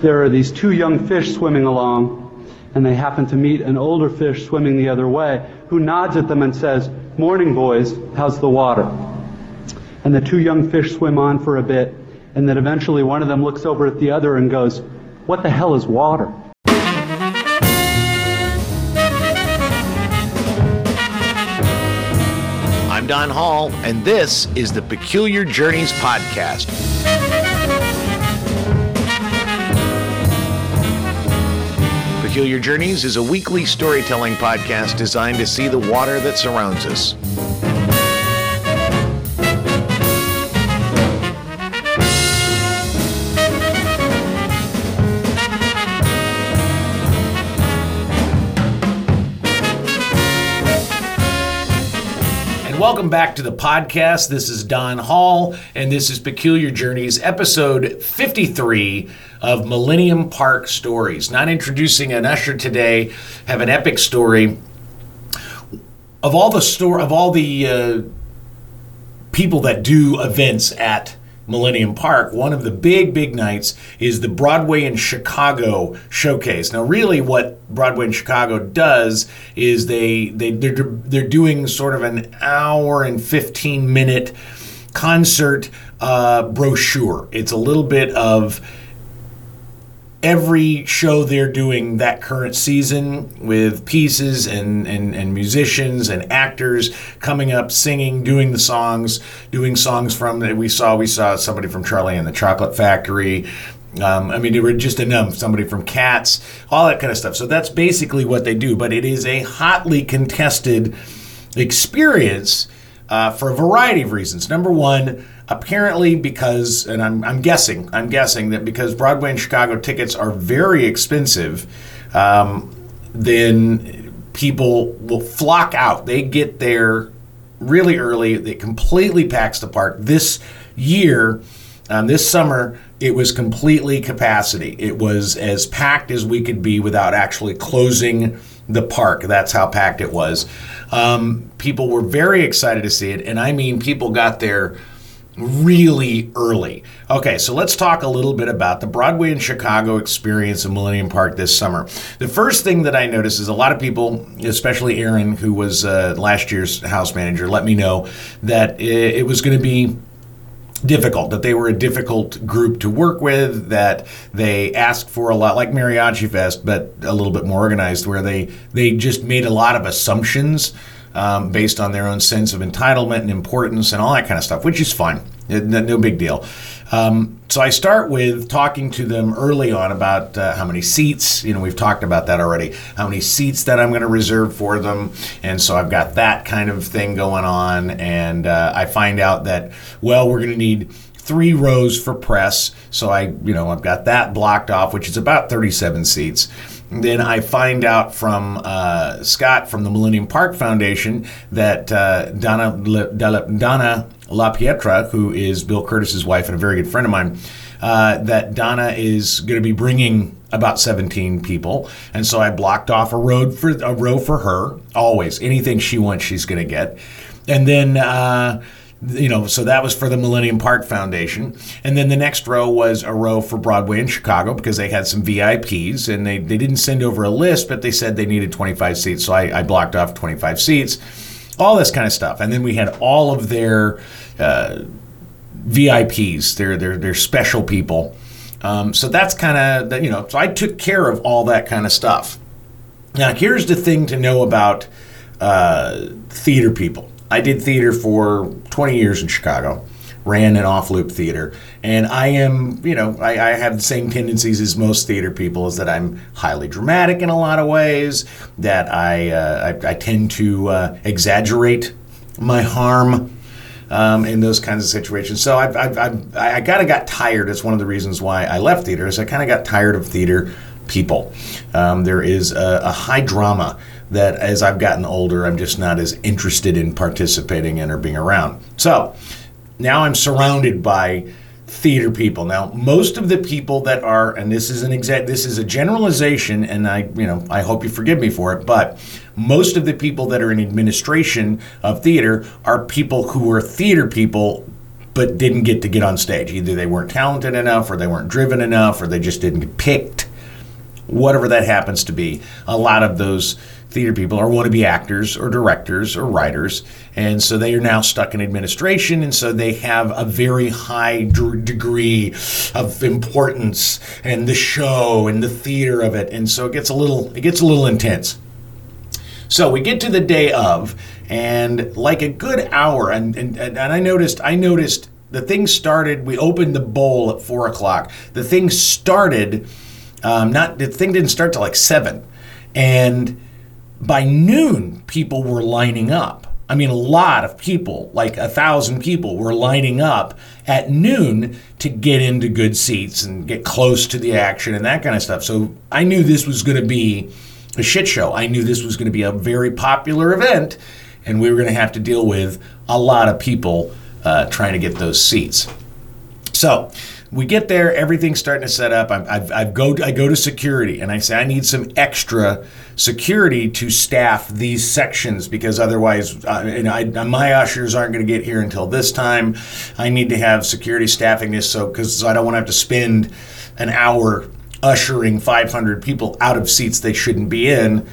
There are these two young fish swimming along, and they happen to meet an older fish swimming the other way, who nods at them and says, Morning, boys, how's the water? And the two young fish swim on for a bit, and then eventually one of them looks over at the other and goes, What the hell is water? I'm Don Hall, and this is the Peculiar Journeys Podcast. Peculiar Journeys is a weekly storytelling podcast designed to see the water that surrounds us. Welcome back to the podcast. This is Don Hall, and this is Peculiar Journeys, episode 53 of Millennium Park Stories. Not introducing an usher today, have an epic story of all the store of all the uh, people that do events at Millennium Park, one of the big, big nights is the Broadway in Chicago showcase. Now, really, what Broadway in Chicago does is they they they're, they're doing sort of an hour and fifteen minute concert uh, brochure. It's a little bit of every show they're doing that current season with pieces and, and, and musicians and actors coming up singing doing the songs doing songs from that we saw we saw somebody from charlie and the chocolate factory um, I mean, they were just enough. Somebody from Cats, all that kind of stuff. So that's basically what they do. But it is a hotly contested experience uh, for a variety of reasons. Number one, apparently because, and I'm, I'm guessing, I'm guessing that because Broadway and Chicago tickets are very expensive, um, then people will flock out. They get there really early. It completely packs the park. This year, um, this summer, it was completely capacity. It was as packed as we could be without actually closing the park. That's how packed it was. Um, people were very excited to see it, and I mean, people got there really early. Okay, so let's talk a little bit about the Broadway in Chicago experience in Millennium Park this summer. The first thing that I noticed is a lot of people, especially Aaron, who was uh, last year's house manager, let me know that it was going to be difficult that they were a difficult group to work with that they asked for a lot like mariachi fest but a little bit more organized where they they just made a lot of assumptions um, based on their own sense of entitlement and importance and all that kind of stuff, which is fine. No big deal. Um, so I start with talking to them early on about uh, how many seats. You know, we've talked about that already. How many seats that I'm going to reserve for them, and so I've got that kind of thing going on. And uh, I find out that well, we're going to need three rows for press. So I, you know, I've got that blocked off, which is about 37 seats. Then I find out from uh, Scott from the Millennium Park Foundation that uh, Donna, Donna LaPietra, who is Bill Kurtis's wife and a very good friend of mine, uh, that Donna is going to be bringing about 17 people, and so I blocked off a road for a row for her. Always, anything she wants, she's going to get, and then uh, you know, so that was for the Millennium Park Foundation. And then the next row was a row for Broadway in Chicago because they had some VIPs and they, they didn't send over a list, but they said they needed 25 seats. So I, I blocked off 25 seats, all this kind of stuff. And then we had all of their uh, VIPs, their, their, their special people. Um, so that's kind of, you know, so I took care of all that kind of stuff. Now, here's the thing to know about uh, theater people I did theater for 20 years in Chicago, ran an off loop theater, and I am, you know, I, I, have the same tendencies as most theater people is that I'm highly dramatic in a lot of ways, that I, uh, I, I, tend to uh, exaggerate my harm. Um, in those kinds of situations, so I've, I've, I've i kind of got tired. It's one of the reasons why I left theater. Is I kind of got tired of theater people. Um, there is a, a high drama that as I've gotten older, I'm just not as interested in participating in or being around. So now I'm surrounded by theater people. Now, most of the people that are, and this is an exact, this is a generalization, and I, you know, I hope you forgive me for it, but most of the people that are in administration of theater are people who are theater people but didn't get to get on stage. Either they weren't talented enough, or they weren't driven enough, or they just didn't get picked. Whatever that happens to be, a lot of those theater people are want to be actors or directors or writers, and so they are now stuck in administration, and so they have a very high d- degree of importance and the show and the theater of it, and so it gets a little it gets a little intense. So we get to the day of, and like a good hour, and and, and I noticed I noticed the thing started. We opened the bowl at four o'clock. The thing started. Um, not the thing didn't start till like seven, and by noon, people were lining up. I mean, a lot of people, like a thousand people, were lining up at noon to get into good seats and get close to the action and that kind of stuff. So I knew this was going to be a shit show. I knew this was going to be a very popular event, and we were going to have to deal with a lot of people uh, trying to get those seats. So we get there, everything's starting to set up. I, go, I go to security and I say, I need some extra security to staff these sections because otherwise, uh, I, my ushers aren't going to get here until this time. I need to have security staffing this so because I don't want to have to spend an hour ushering 500 people out of seats they shouldn't be in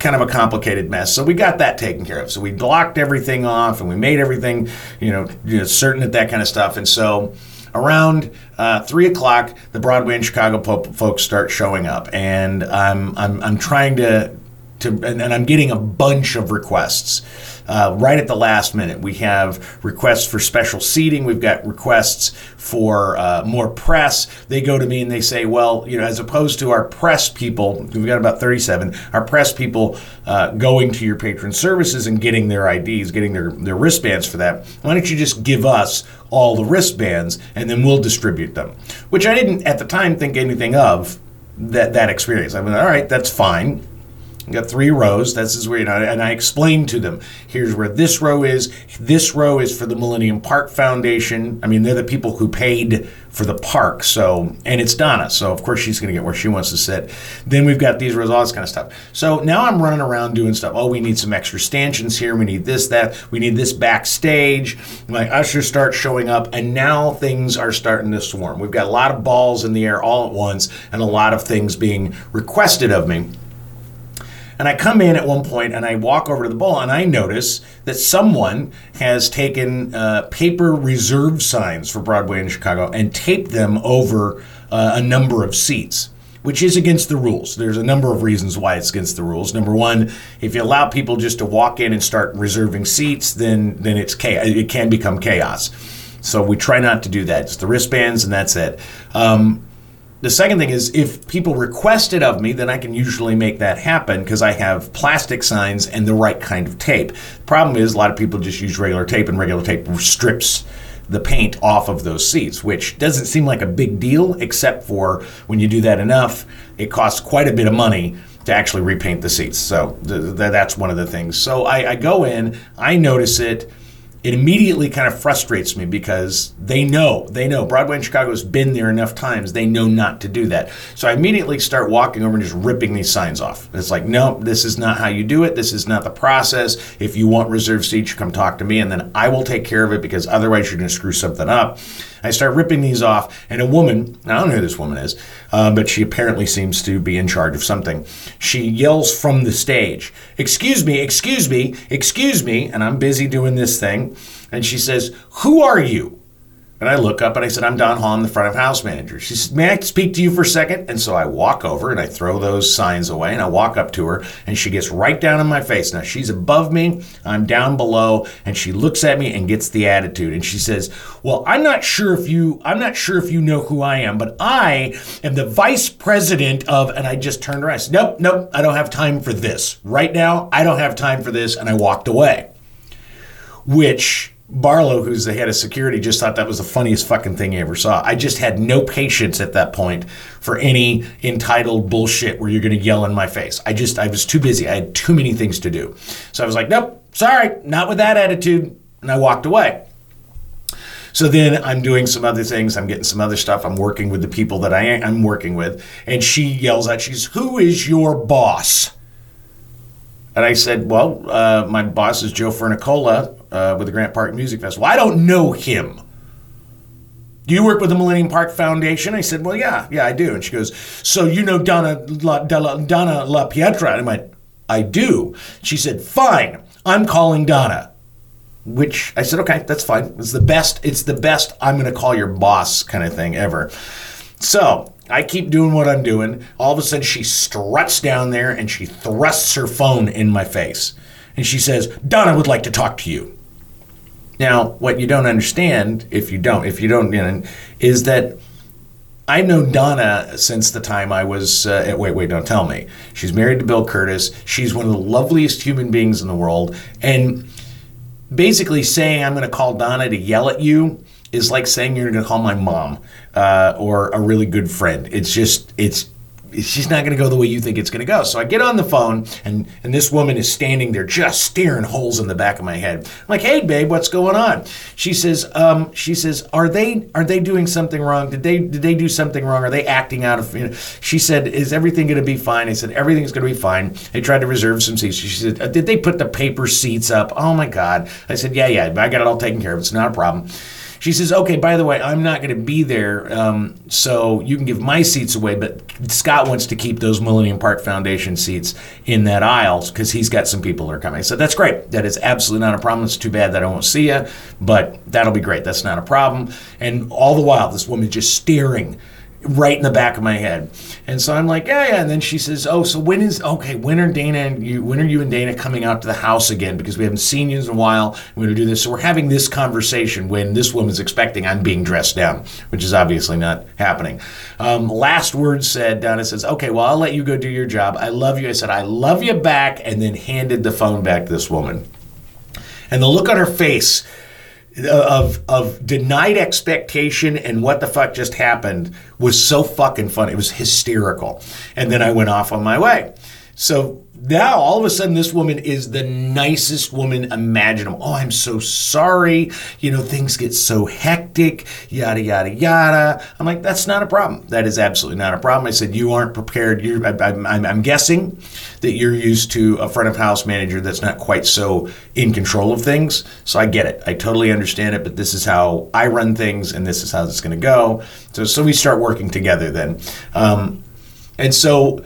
kind of a complicated mess. So we got that taken care of. So we blocked everything off and we made everything, you know, you know certain that that kind of stuff. And so around uh, three o'clock, the Broadway and Chicago po- folks start showing up, and I'm I'm, I'm trying to to and, and I'm getting a bunch of requests. Uh, right at the last minute. We have requests for special seating. We've got requests for uh, more press. They go to me and they say, well, you know, as opposed to our press people, we've got about 37, our press people uh, going to your patron services and getting their IDs, getting their, their wristbands for that, why don't you just give us all the wristbands and then we'll distribute them? Which I didn't at the time think anything of that, that experience. I mean, all right, that's fine you got three rows. This is where, you know, and I explained to them, here's where this row is. This row is for the Millennium Park Foundation. I mean, they're the people who paid for the park. So, and it's Donna. So, of course, she's going to get where she wants to sit. Then we've got these rows, all this kind of stuff. So now I'm running around doing stuff. Oh, we need some extra stanchions here. We need this, that. We need this backstage. My ushers start showing up, and now things are starting to swarm. We've got a lot of balls in the air all at once, and a lot of things being requested of me. And I come in at one point and I walk over to the bowl and I notice that someone has taken uh, paper reserve signs for Broadway in Chicago and taped them over uh, a number of seats. Which is against the rules. There's a number of reasons why it's against the rules. Number one, if you allow people just to walk in and start reserving seats, then then it's chaos. It can become chaos. So we try not to do that. It's the wristbands, and that's it. Um, the second thing is if people request it of me, then I can usually make that happen because I have plastic signs and the right kind of tape. The problem is a lot of people just use regular tape, and regular tape strips the paint off of those seats, which doesn't seem like a big deal, except for when you do that enough, it costs quite a bit of money to actually repaint the seats. So th- th- that's one of the things. So I, I go in, I notice it it immediately kind of frustrates me because they know, they know Broadway in Chicago has been there enough times. They know not to do that. So I immediately start walking over and just ripping these signs off. It's like, no, this is not how you do it. This is not the process. If you want reserved seats, you come talk to me and then I will take care of it because otherwise you're going to screw something up. I start ripping these off, and a woman, I don't know who this woman is, uh, but she apparently seems to be in charge of something. She yells from the stage, Excuse me, excuse me, excuse me, and I'm busy doing this thing. And she says, Who are you? And I look up and I said, I'm Don Hall, I'm the front of house manager. She said, May I speak to you for a second? And so I walk over and I throw those signs away and I walk up to her and she gets right down in my face. Now she's above me, I'm down below, and she looks at me and gets the attitude. And she says, Well, I'm not sure if you I'm not sure if you know who I am, but I am the vice president of and I just turned around. I said, Nope, nope, I don't have time for this. Right now, I don't have time for this, and I walked away. Which Barlow, who's the head of security, just thought that was the funniest fucking thing he ever saw. I just had no patience at that point for any entitled bullshit where you're going to yell in my face. I just, I was too busy. I had too many things to do. So I was like, nope, sorry, not with that attitude. And I walked away. So then I'm doing some other things. I'm getting some other stuff. I'm working with the people that I am working with. And she yells out, she's, who is your boss? And I said, well, uh, my boss is Joe Fernicola uh, with the Grant Park Music Festival. I don't know him. Do you work with the Millennium Park Foundation? I said, Well, yeah, yeah, I do. And she goes, So you know Donna La, Donna, Donna La Pietra? And I went, I do. She said, Fine, I'm calling Donna. Which I said, okay, that's fine. It's the best. It's the best. I'm going to call your boss kind of thing ever. So I keep doing what I'm doing. All of a sudden, she struts down there and she thrusts her phone in my face. And she says, Donna would like to talk to you. Now, what you don't understand, if you don't, if you don't, you know, is that I've known Donna since the time I was. Uh, wait, wait, don't tell me. She's married to Bill Kurtis. She's one of the loveliest human beings in the world. And basically saying, I'm going to call Donna to yell at you is like saying you're going to call my mom uh, or a really good friend. It's just, it's, she's not going to go the way you think it's going to go. So I get on the phone, and and this woman is standing there just staring holes in the back of my head. I'm like, "Hey, babe, what's going on?" She says, um, "She says, are they are they doing something wrong? Did they did they do something wrong? Are they acting out of?" You know? She said, "Is everything going to be fine?" I said, "Everything's going to be fine." They tried to reserve some seats. She said, uh, "Did they put the paper seats up?" Oh my God! I said, "Yeah, yeah, I got it all taken care of. It's not a problem." She says, okay, by the way, I'm not going to be there, um, so you can give my seats away, but Scott wants to keep those Millennium Park Foundation seats in that aisle because he's got some people that are coming. So that's great. That is absolutely not a problem. It's too bad that I won't see you, but that'll be great. That's not a problem. And all the while, this woman just staring right in the back of my head. And so I'm like, yeah, yeah. And then she says, oh, so when is okay? When are Dana and you? When are you and Dana coming out to the house again? Because we haven't seen you in a while. We're going to do this. So we're having this conversation when this woman's expecting I'm being dressed down, which is obviously not happening. Um, last word said, Donna says, okay, well, I'll let you go do your job. I love you. I said, I love you back, and then handed the phone back to this woman. And the look on her face of of denied expectation and what the fuck just happened was so fucking fun. It was hysterical. And then I went off on my way. So now all of a sudden this woman is the nicest woman imaginable. Oh, I'm so sorry. You know, things get so hectic, yada, yada, yada. I'm like, that's not a problem. That is absolutely not a problem. I said, you aren't prepared. You're, I, am guessing that you're used to a front of house manager that's not quite so in control of things. So I get it. I totally understand it, but this is how I run things and this is how it's going to go. So, so we start working together then. Um, and so,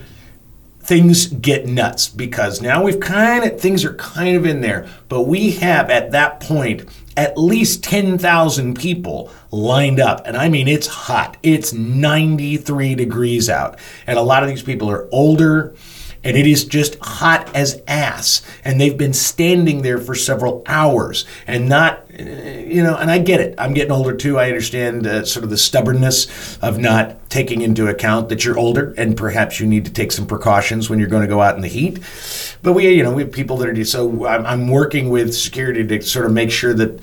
things get nuts because now we've kind of things are kind of in there but we have at that point at least 10,000 people lined up and i mean it's hot. It's 93 degrees out and a lot of these people are older and it is just hot as ass. And they've been standing there for several hours and not, you know, and I get it. I'm getting older too. I understand uh, sort of the stubbornness of not taking into account that you're older and perhaps you need to take some precautions when you're going to go out in the heat. But we, you know, we have people that are, so I'm, I'm working with security to sort of make sure that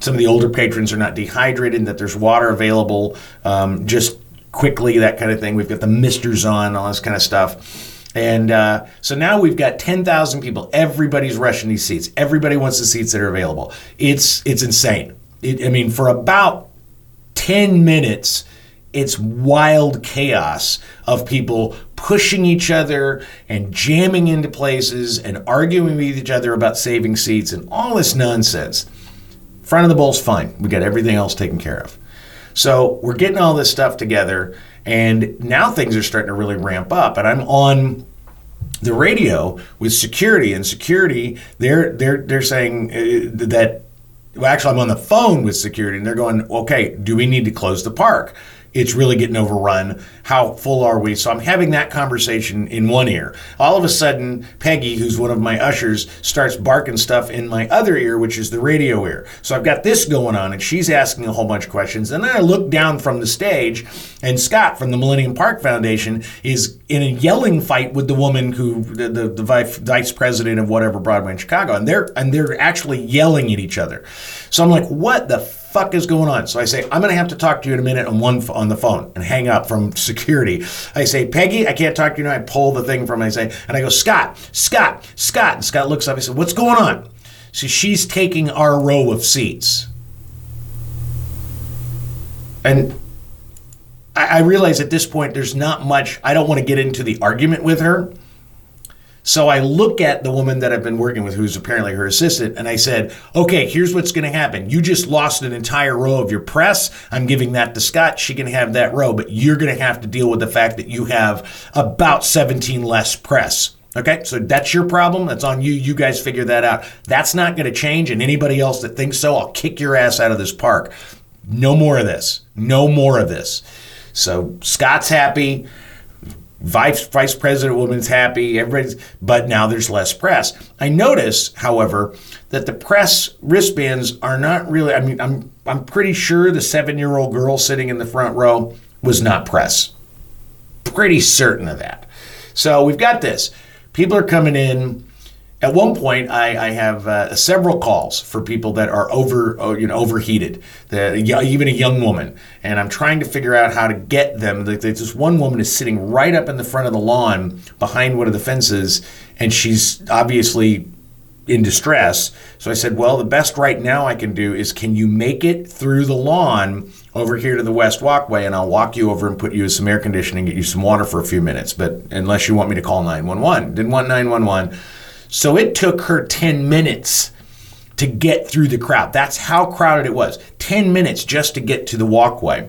some of the older patrons are not dehydrated and that there's water available um, just quickly, that kind of thing. We've got the misters on, all this kind of stuff. And uh, so now we've got 10,000 people. Everybody's rushing these seats. Everybody wants the seats that are available. It's it's insane. It, I mean, for about 10 minutes, it's wild chaos of people pushing each other and jamming into places and arguing with each other about saving seats and all this nonsense. Front of the bowl's fine. We got everything else taken care of. So we're getting all this stuff together, and now things are starting to really ramp up. And I'm on the radio with security, and security they're they're they're saying uh, that. Well, actually, I'm on the phone with security, and they're going, "Okay, do we need to close the park?" It's really getting overrun. How full are we? So I'm having that conversation in one ear. All of a sudden, Peggy, who's one of my ushers, starts barking stuff in my other ear, which is the radio ear. So I've got this going on, and she's asking a whole bunch of questions. And then I look down from the stage, and Scott from the Millennium Park Foundation is in a yelling fight with the woman who, the, the, the vice president of whatever Broadway in Chicago, and they're and they're actually yelling at each other. So I'm like, what the fuck is going on? So I say, I'm going to have to talk to you in a minute on one on the phone and hang up from security. I say, Peggy, I can't talk to you now. I pull the thing from. I say, and I go, Scott, Scott, Scott. And Scott looks up. He said, What's going on? See, she's taking our row of seats, and I, I realize at this point there's not much. I don't want to get into the argument with her. So I look at the woman that I've been working with, who's apparently her assistant, and I said, okay, here's what's going to happen. You just lost an entire row of your press. I'm giving that to Scott. She can have that row, but you're going to have to deal with the fact that you have about 17 less press. Okay, so that's your problem. That's on you. You guys figure that out. That's not going to change. And anybody else that thinks so, I'll kick your ass out of this park. No more of this. No more of this. So Scott's happy. Vice, Vice President Woman's happy. Everybody's, but now there's less press. I notice, however, that the press wristbands are not really. I mean, I'm I'm pretty sure the seven year old girl sitting in the front row was not press. Pretty certain of that. So we've got this. People are coming in. At one point, I, I have uh, several calls for people that are over, uh, you know, overheated. The, even a young woman, and I'm trying to figure out how to get them. This one woman is sitting right up in the front of the lawn behind one of the fences, and she's obviously in distress. So I said, Well, the best right now I can do is can you make it through the lawn over here to the west walkway and I'll walk you over and put you in some air conditioning, get you some water for a few minutes. But unless you want me to call 911, didn't want 911. So it took her 10 minutes to get through the crowd. That's how crowded it was. 10 minutes just to get to the walkway.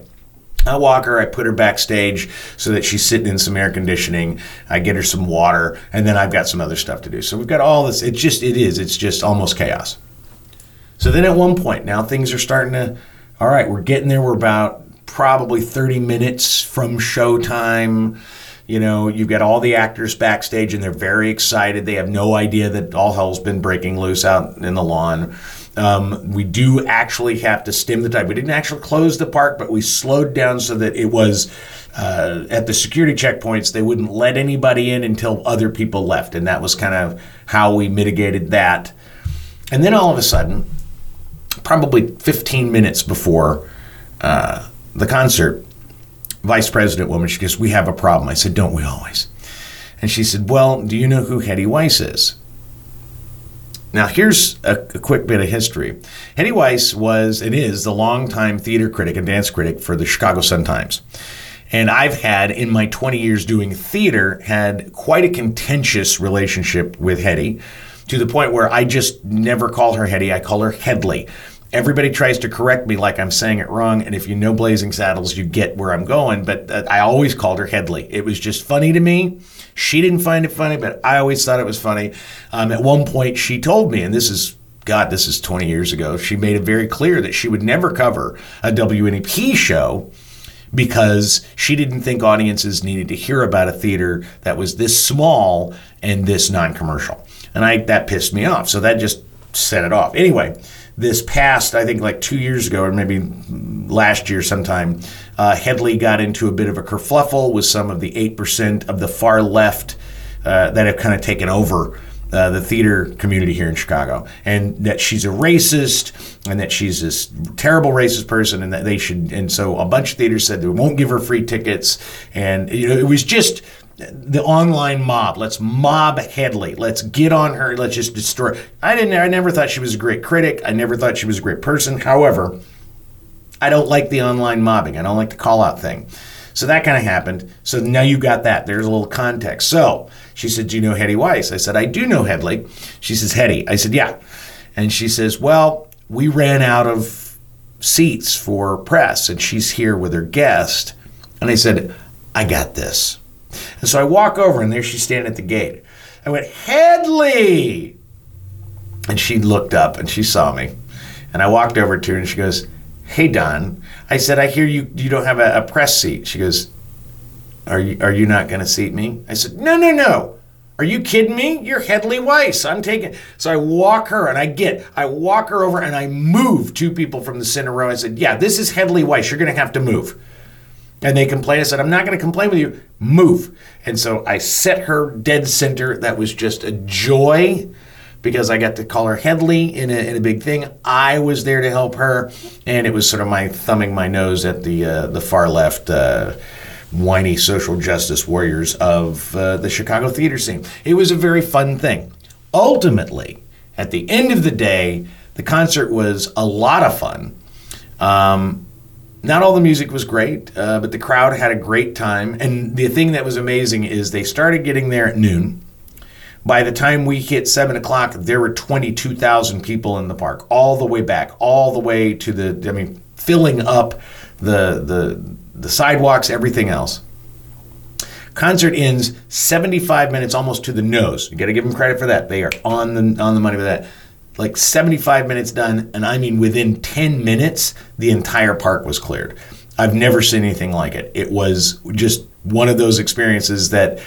I walk her, I put her backstage so that she's sitting in some air conditioning. I get her some water, and then I've got some other stuff to do. So we've got all this. It just, it is, it's just almost chaos. So then at one point, now things are starting to, all right, we're getting there. We're about probably 30 minutes from showtime. You know, you've got all the actors backstage and they're very excited. They have no idea that all hell's been breaking loose out in the lawn. Um, we do actually have to stem the tide. We didn't actually close the park, but we slowed down so that it was uh, at the security checkpoints, they wouldn't let anybody in until other people left. And that was kind of how we mitigated that. And then all of a sudden, probably 15 minutes before uh, the concert, vice president woman, she goes, We have a problem. I said, Don't we always? And she said, Well, do you know who Hedy Weiss is? Now, here's a, a, quick bit of history. Hedy Weiss was and is the longtime theater critic and dance critic for the Chicago Sun-Times. And I've had, in my 20 years doing theater, had quite a contentious relationship with Hedy to the point where I just never call her Hedy, I call her Hedley everybody tries to correct me like I'm saying it wrong. And if you know Blazing Saddles, you get where I'm going. But uh, I always called her Hedley. It was just funny to me. She didn't find it funny, but I always thought it was funny. Um, at one point, she told me, and this is God, this is 20 years ago. She made it very clear that she would never cover a WNEP show because she didn't think audiences needed to hear about a theater that was this small and this non-commercial. And I that pissed me off. So that just set it off. Anyway, this past, I think like two years ago, or maybe last year sometime, uh, Hedley got into a bit of a kerfluffle with some of the 8% of the far left uh, that have kind of taken over. Uh, the theater community here in Chicago, and that she's a racist, and that she's this terrible racist person, and that they should. And so a bunch of theaters said they won't give her free tickets, and you know it was just the online mob. Let's mob Hedley. Let's get on her. Let's just destroy. I didn't. I never thought she was a great critic. I never thought she was a great person. However, I don't like the online mobbing. I don't like the call out thing. So that kind of happened. So now you got that. There's a little context. So she said, "Do you know Hedy Weiss?" I said, "I do know Hedley." She says, "Hedy." I said, "Yeah," and she says, "Well, we ran out of seats for press, and she's here with her guest." And I said, "I got this." And so I walk over, and there she's standing at the gate. I went, Hedley! And she looked up and she saw me. And I walked over to her, and she goes, Hey, Don. I said, I hear you, you don't have a, a press seat. She goes, Are you, are you not going to seat me? I said, No, no, no. Are you kidding me? You're Hedley Weiss. I'm taking. So I walk her and I get, I walk her over and I move two people from the center row. I said, Yeah, this is Hedley Weiss. You're going to have to move. And they complained. I said, I'm not going to complain with you. Move. And so I set her dead center. That was just a joy because I got to call her Hedley in a, in a big thing. I was there to help her. And it was sort of my thumbing my nose at the, uh, the far left. Uh, whiny social justice warriors of uh, the Chicago theater scene. It was a very fun thing. Ultimately, at the end of the day, the concert was a lot of fun. Um, not all the music was great, uh, but the crowd had a great time. And the thing that was amazing is they started getting there at noon. By the time we hit seven o'clock, there were 22,000 people in the park, all the way back, all the way to the, I mean, filling up the, the, the sidewalks, everything else. Concert ends 75 minutes almost to the nose. You got to give them credit for that. They are on the on the money for that. Like 75 minutes done, and I mean within 10 minutes, the entire park was cleared. I've never seen anything like it. It was just one of those experiences that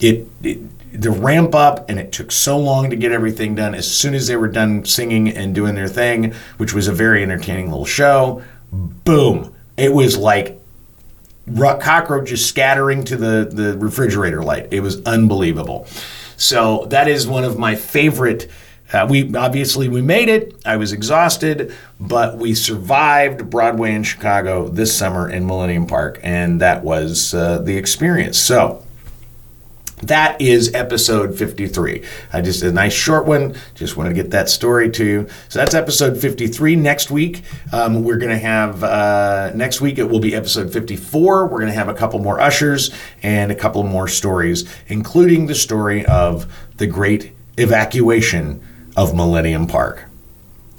it, it the ramp up and it took so long to get everything done. As soon as they were done singing and doing their thing, which was a very entertaining little show, boom. It was like cockroaches scattering to the, the refrigerator light. It was unbelievable. So that is one of my favorite. Uh, we obviously we made it. I was exhausted, but we survived Broadway in Chicago this summer in Millennium Park, and that was uh, the experience. So that is episode 53. I just a nice short one. Just want to get that story to you. So that's episode 53. Next week, um, we're going to have uh, next week it will be episode 54. We're going to have a couple more ushers and a couple more stories, including the story of the great evacuation of Millennium Park.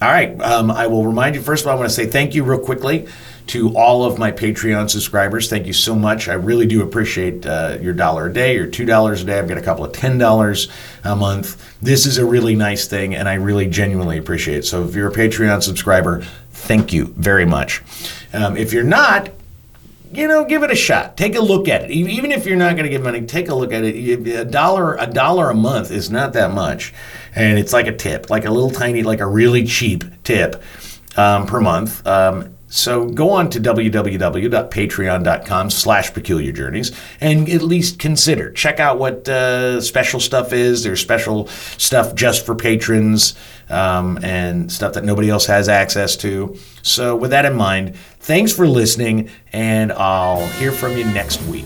All right. Um, I will remind you first of all. I want to say thank you real quickly to all of my Patreon subscribers. Thank you so much. I really do appreciate uh, your dollar a day, your two dollars a day. I've got a couple of ten dollars a month. This is a really nice thing, and I really genuinely appreciate it. So if you're a Patreon subscriber, thank you very much. Um, if you're not, you know, give it a shot. Take a look at it. Even if you're not going to give money, take a look at it. A dollar, a dollar a month is not that much, and it's like a tip, like a little tiny, like a really cheap tip um, per month. Um, so go on to www.patreon.com slash peculiar journeys and at least consider. Check out what uh, special stuff is. There's special stuff just for patrons um, and stuff that nobody else has access to. So with that in mind, thanks for listening and I'll hear from you next week.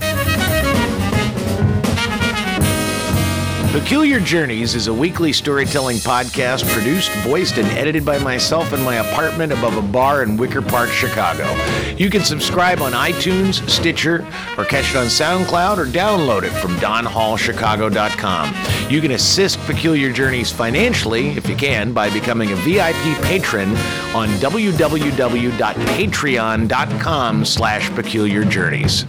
Peculiar Journeys is a weekly storytelling podcast produced, voiced, and edited by myself in my apartment above a bar in Wicker Park, Chicago. You can subscribe on iTunes, Stitcher, or catch it on SoundCloud or download it from donhallchicago.com. You can assist Peculiar Journeys financially, if you can, by becoming a VIP patron on www.patreon.com slash peculiar journeys.